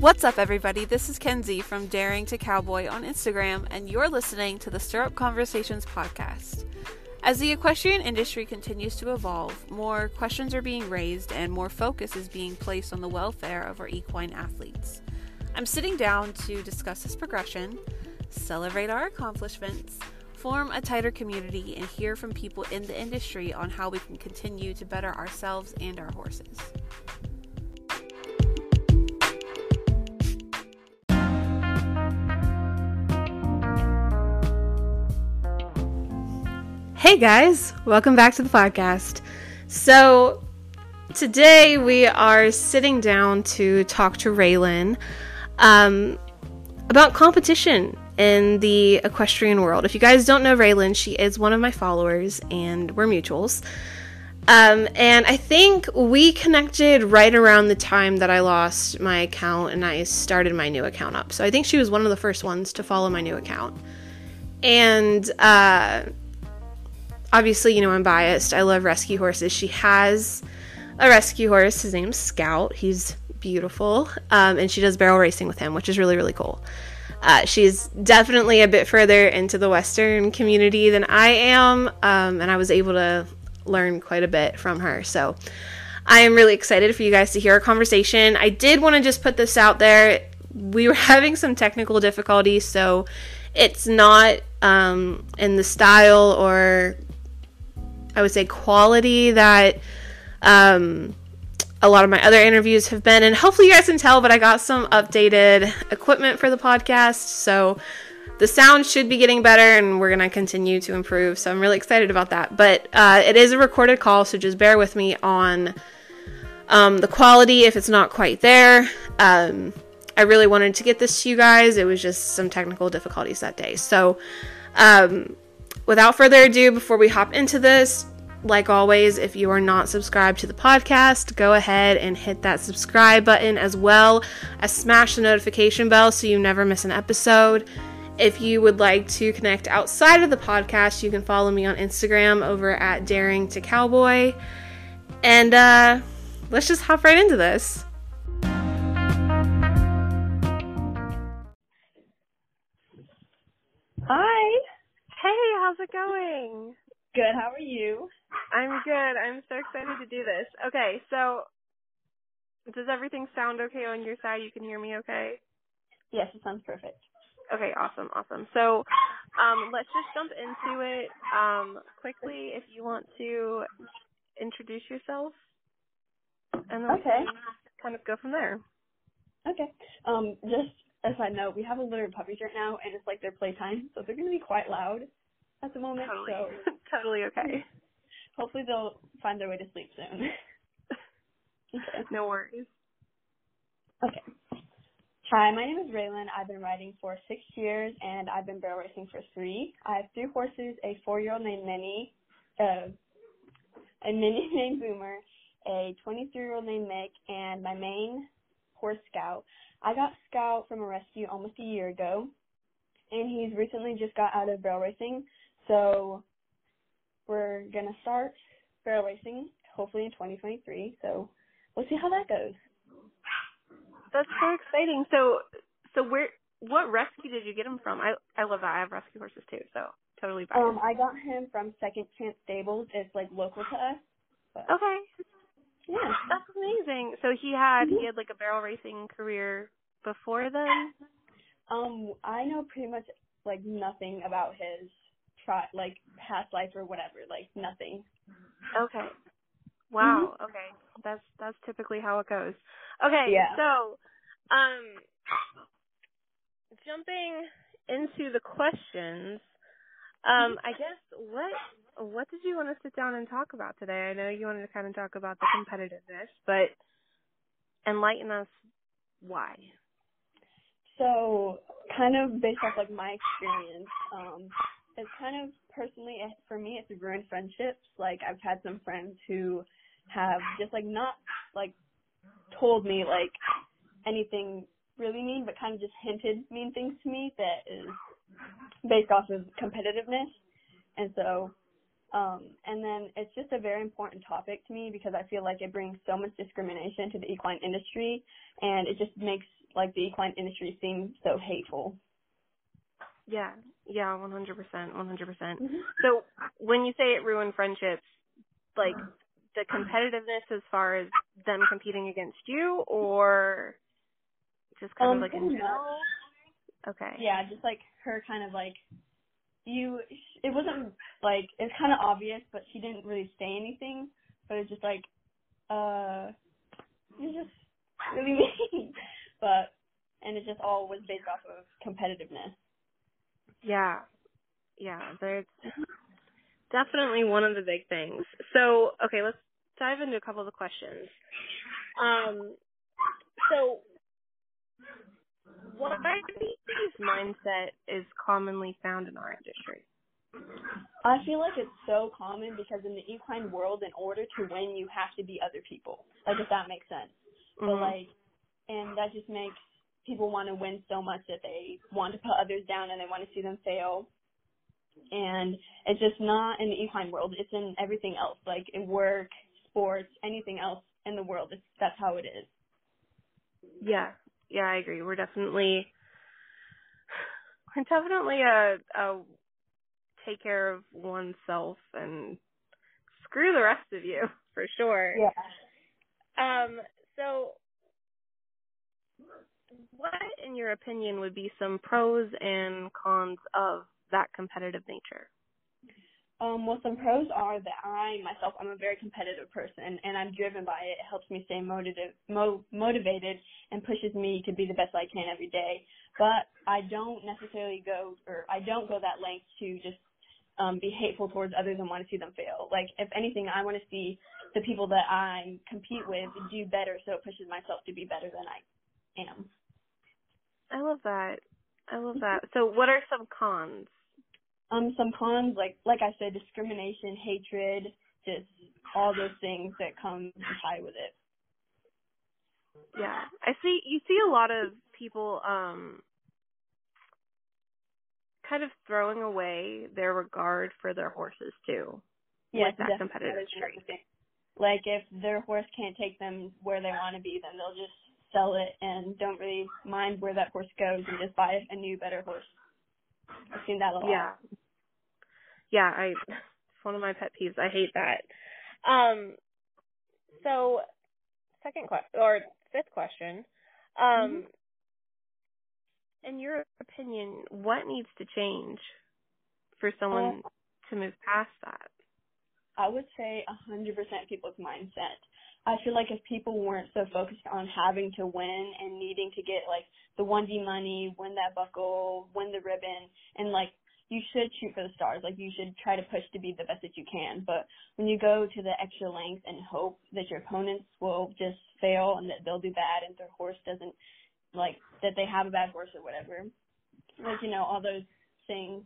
What's up, everybody? This is Kenzie from Daring to Cowboy on Instagram, and you're listening to the Stirrup Conversations podcast. As the equestrian industry continues to evolve, more questions are being raised and more focus is being placed on the welfare of our equine athletes. I'm sitting down to discuss this progression, celebrate our accomplishments, form a tighter community, and hear from people in the industry on how we can continue to better ourselves and our horses. Hey guys, welcome back to the podcast. So, today we are sitting down to talk to Raelynn um, about competition in the equestrian world. If you guys don't know Raelynn, she is one of my followers and we're mutuals. Um, and I think we connected right around the time that I lost my account and I started my new account up. So I think she was one of the first ones to follow my new account. And uh, obviously, you know, I'm biased. I love rescue horses. She has a rescue horse. His name's Scout. He's beautiful. Um, and she does barrel racing with him, which is really, really cool. Uh, she's definitely a bit further into the Western community than I am. Um, and I was able to learn quite a bit from her. So I am really excited for you guys to hear our conversation. I did want to just put this out there. We were having some technical difficulties, so it's not um, in the style or I would say quality that um, a lot of my other interviews have been. And hopefully, you guys can tell, but I got some updated equipment for the podcast. So the sound should be getting better, and we're going to continue to improve. So I'm really excited about that. But uh, it is a recorded call, so just bear with me on um, the quality if it's not quite there. Um, I really wanted to get this to you guys. It was just some technical difficulties that day. So, um, without further ado, before we hop into this, like always, if you are not subscribed to the podcast, go ahead and hit that subscribe button as well as smash the notification bell so you never miss an episode. If you would like to connect outside of the podcast, you can follow me on Instagram over at Daring to Cowboy. And uh, let's just hop right into this. Hey, how's it going? Good. How are you? I'm good. I'm so excited to do this. Okay, so does everything sound okay on your side? You can hear me okay? Yes, it sounds perfect. Okay, awesome, awesome. So, um, let's just jump into it um, quickly. If you want to introduce yourself, and then Okay. kind of go from there. Okay. Um, just as I know, we have a litter of puppies right now, and it's like their playtime, so they're going to be quite loud at the moment. Totally, So totally okay. hopefully they'll find their way to sleep soon. okay. No worries. Okay. Hi, my name is Raelynn. I've been riding for six years, and I've been barrel racing for three. I have three horses: a four-year-old named Minnie, uh, a mini named Boomer, a 23-year-old named Mick, and my main horse Scout. I got Scout from a rescue almost a year ago, and he's recently just got out of barrel racing. So we're gonna start barrel racing hopefully in 2023. So we'll see how that goes. That's so exciting. So, so where, what rescue did you get him from? I, I love that. I have rescue horses too, so totally biased. Um, I got him from Second Chance Stables. It's like local to us. But, okay, yeah. that's amazing. So he had, he had like a barrel racing career before then. Um, I know pretty much like nothing about his try like past life or whatever. Like nothing. Okay. Wow. Okay. That's that's typically how it goes. Okay. Yeah. So, um, jumping into the questions, um, I guess what what did you want to sit down and talk about today? I know you wanted to kind of talk about the competitiveness, but enlighten us why. So kind of based off like my experience, um, it's kind of personally eh, for me it's ruined friendships. Like I've had some friends who have just like not like told me like anything really mean, but kind of just hinted mean things to me that is based off of competitiveness. And so Um, and then it's just a very important topic to me because I feel like it brings so much discrimination to the equine industry and it just makes like the equine industry seem so hateful. Yeah, yeah, one hundred percent, one hundred percent. Mm-hmm. So when you say it ruined friendships, like the competitiveness as far as them competing against you, or just kind Um, of like in general? Okay. Yeah, just like her kind of like you. It wasn't like it's kind of obvious, but she didn't really say anything. But it's just like, uh, you're just really mean. but and it just all was based off of competitiveness. Yeah. Yeah, there's definitely one of the big things. So, okay, let's dive into a couple of the questions. Um, so what mindset is commonly found in our industry? I feel like it's so common because in the equine world, in order to win, you have to be other people. Like if that makes sense. But Mhm. like, and that just makes people want to win so much that they want to put others down and they want to see them fail. And it's just not in the equine world. It's in everything else, like in work, sports, anything else in the world. It's, that's how it is. Yeah, yeah, I agree. We're definitely we're definitely a, a take care of oneself and screw the rest of you for sure. Yeah. Um, so what, in your opinion, would be some pros and cons of that competitive nature? Um, well, some pros are that I myself, I'm a very competitive person, and I'm driven by it. It helps me stay motivated, mo- motivated, and pushes me to be the best I can every day. But I don't necessarily go, or I don't go that length to just um, be hateful towards others and want to see them fail. Like, if anything, I want to see the people that I compete with do better, so it pushes myself to be better than I am. I love that. I love that. So what are some cons? Um, some cons, like like I said, discrimination, hatred, just all those things that come tied with it. Yeah. I see you see a lot of people um kind of throwing away their regard for their horses too. Yes, with that competitive streak. Like if their horse can't take them where they want to be, then they'll just sell it and don't really mind where that horse goes and just buy a new, better horse. I've seen that a lot. Yeah. Yeah, I it's one of my pet peeves. I hate that. Um so second question or fifth question. Um in your opinion, what needs to change for someone to move past that? I would say a hundred percent people's mindset. I feel like if people weren't so focused on having to win and needing to get like the one D money, win that buckle, win the ribbon, and like you should shoot for the stars. Like you should try to push to be the best that you can. But when you go to the extra length and hope that your opponents will just fail and that they'll do bad and their horse doesn't like that they have a bad horse or whatever, like you know all those things,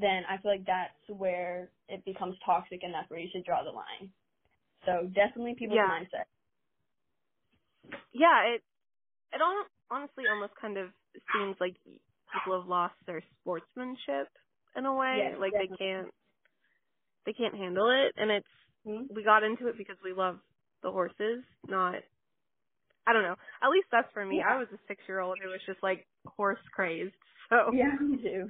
then I feel like that's where it becomes toxic and that's where you should draw the line. So definitely people's Yeah. mindset. Yeah, it it all honestly almost kind of seems like people have lost their sportsmanship in a way. Yes, like they can't they can't handle it and it's Hmm? we got into it because we love the horses, not I don't know. At least that's for me. Yeah. I was a six year old who was just like horse crazed. So Yeah, me too.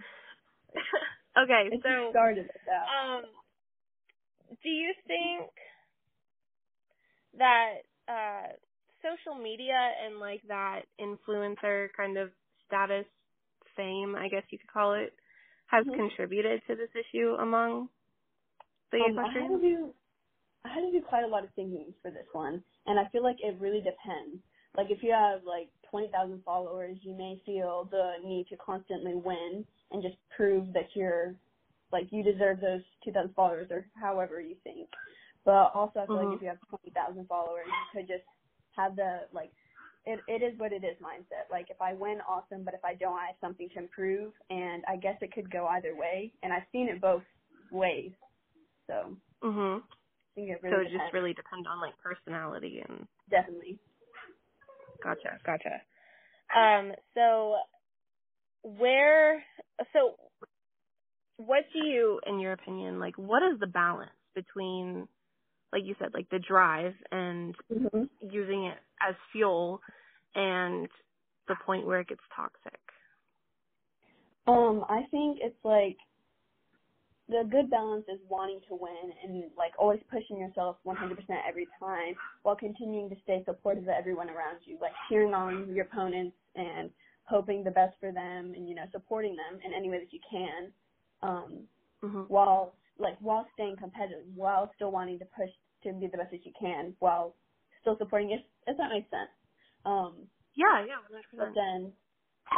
okay, It so started that. um do you think that uh social media and like that influencer kind of status fame, I guess you could call it, has Mhm. contributed to this issue among the Um, I had to do I had to do quite a lot of thinking for this one, and I feel like it really depends. Like if you have like twenty thousand followers, you may feel the need to constantly win and just prove that you're like you deserve those two thousand followers or however you think. But also, I feel Mhm. like if you have twenty thousand followers, you could just have the like it it is what it is mindset. Like if I win, awesome, but if I don't, I have something to improve, and I guess it could go either way. And I've seen it both ways, so Mhm. It So it just depends. really depends on like personality and Definitely. gotcha, gotcha. Um so where so what do you, in your opinion, like what is the balance between, like you said, like the drive and Mm-hmm. using it as fuel and the point where it gets toxic? Um, I think it's like the good balance is wanting to win and like always pushing yourself 100% every time while continuing to stay supportive of everyone around you, like cheering on your opponents and hoping the best for them and you know supporting them in any way that you can, um, hmm while like while staying competitive, while still wanting to push to be the best that you can, while still supporting if if that makes sense. Um, Yeah, yeah, one hundred but then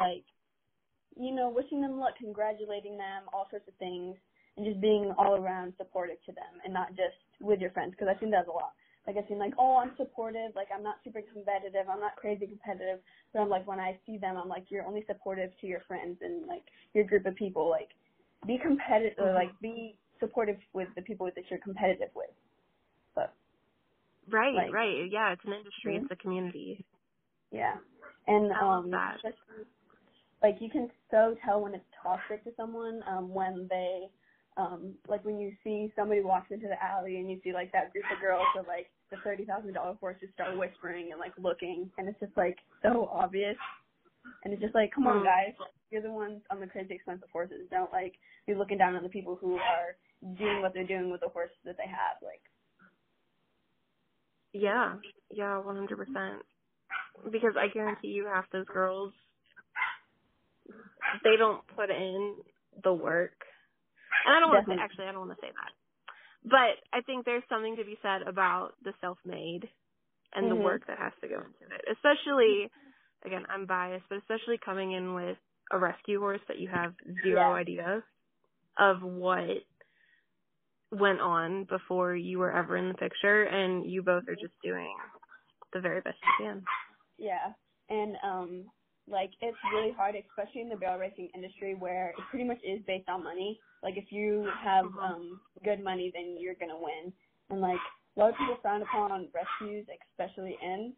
like you know wishing them luck congratulating them all sorts of things and just being all around supportive to them and not just with your friends because i think that's a lot like I've seen like oh i'm supportive like i'm not super competitive i'm not crazy competitive but i'm like when i see them i'm like you're only supportive to your friends and like your group of people like be competitive or Mhm. like be supportive with the people that you're competitive with Right, Like- right. Yeah, it's an industry. Mhm. It's a community. Yeah. And I um especially like you can so tell when it's toxic to someone, um, when they um like when you see somebody walks into the alley and you see like that group of girls with like the thirty thousand dollar horses start whispering and like looking and it's just like so obvious. And it's just like, come on Mm. guys, you're the ones on the crazy expensive horses. Don't like be looking down on the people who are doing what they're doing with the horses that they have. Like Yeah, yeah, one hundred percent. Because I guarantee you, half those girls, they don't put in the work. And I don't want to say actually, I don't want to say that, but I think there's something to be said about the self-made and the Mhm. work that has to go into it. Especially, again, I'm biased, but especially coming in with a rescue horse that you have zero Yeah. idea of what went on before you were ever in the picture, and you both are just doing the very best you can. Yeah, and um, like it's really hard, especially in the barrel racing industry, where it pretty much is based on money. Like if you have Mhm. um good money, then you're gonna win. And like a lot of people frown upon rescues, especially in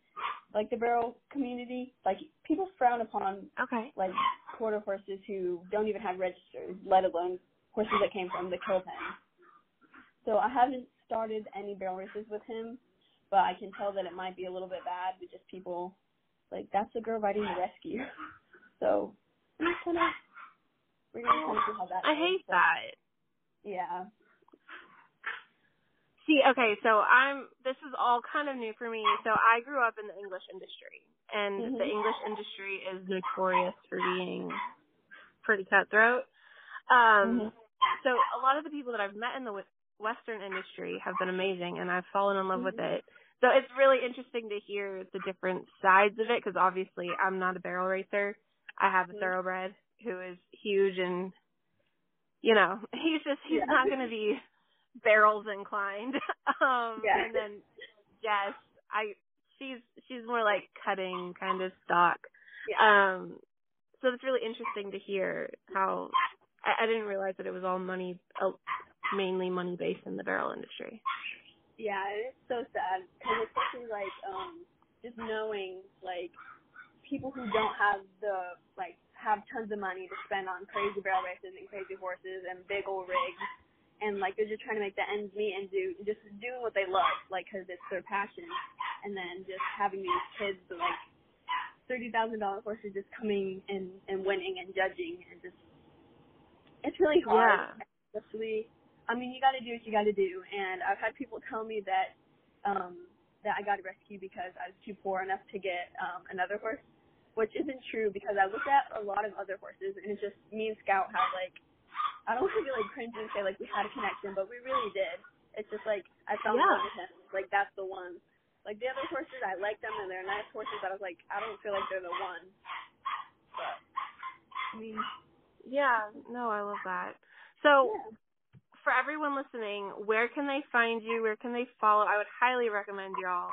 like the barrel community. Like people frown upon Okay. like quarter horses who don't even have registers, let alone horses that came from the kill pen. So I haven't started any barrel races with him, but I can tell that it might be a little bit bad with just people like that's the girl riding the rescue. So we're just kind of we're gonna kind of see how that. I goes, hate but, that. Yeah. See, okay, so I'm this is all kind of new for me. So I grew up in the English industry, and the Mhm. English industry is notorious for being pretty cutthroat. Um Mhm. so a lot of the people that I've met in the western industry have been amazing and I've fallen in love with Mhm. it. So it's really interesting to hear the different sides of it because obviously I'm not a barrel racer. I have a Mhm. thoroughbred who is huge and you know, he's just he's Yeah. not going to be barrels inclined. um Yeah. and then Jess, I she's she's more like cutting kind of stock. Yeah. Um so it's really interesting to hear how I, I didn't realize that it was all money uh, mainly money based in the barrel industry. Yeah, it's so sad because especially like um just knowing like people who don't have the like have tons of money to spend on crazy barrel races and crazy horses and big old rigs and like they're just trying to make the ends meet and do just doing what they love like because it's their passion and then just having these kids with like thirty thousand dollar horses just coming and and winning and judging and just it's really hard Yeah. especially I mean, you got to do what you got to do. And I've had people tell me that um that I got a rescue because I was too poor enough to get um another horse, which isn't true because I looked at a lot of other horses and it's just me and Scout had like I don't want to be like cringe and say like we had a connection, but we really did. It's just like I fell in Yeah. love with him. Like that's the one. Like the other horses, I like them and they're nice horses, but I was like, I don't feel like they're the one. But I mean, Yeah, no, I love that. So yeah. For everyone listening, where can they find you? Where can they follow? I would highly recommend y'all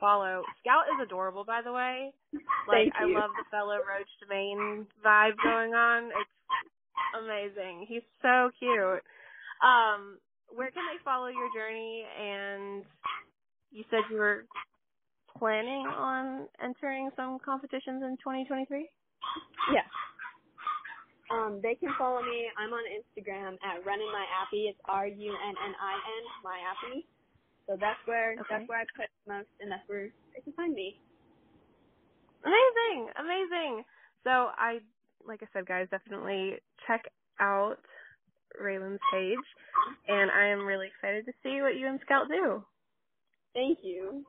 follow. Scout is adorable, by the way. Like I love the fellow Roach to Maine vibe going on. It's amazing. He's so cute. Um, where can they follow your journey? And you said you were planning on entering some competitions in 2023. Yeah. Um, they can follow me. I'm on Instagram at running my appy. It's R U N N I N my appy. So that's where Okay. that's where I put most, and that's where they can find me. Amazing, amazing. So I, like I said, guys, definitely check out Raelynn's page, and I am really excited to see what you and Scout do. Thank you.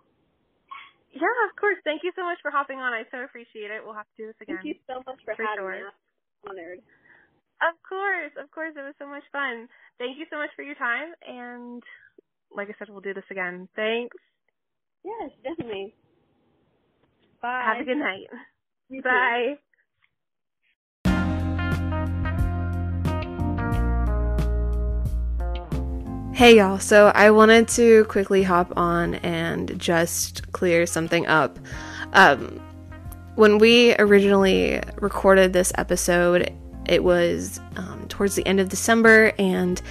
Yeah, of course. Thank you so much for hopping on. I so appreciate it. We'll have to do this again. Thank you so much for, For having sure. me. I'm honored. Of course, of course. It was so much fun. Thank you so much for your time, and like I said, we'll do this again. Thanks. Yes, definitely. Bye. Have a good night. You too. Bye. Hey y'all, so I wanted to quickly hop on and just clear something up. Um, when we originally recorded this episode, it was um, towards the end of December, and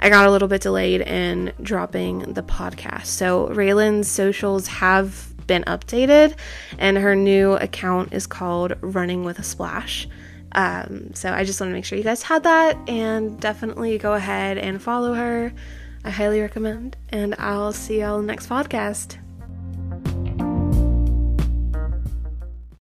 I got a little bit delayed in dropping the podcast. So Raelynn's socials have been updated, and her new account is called Running with a Splash. Um, so I just want to make sure you guys had that, and definitely go ahead and follow her. I highly recommend, and I'll see y'all next podcast.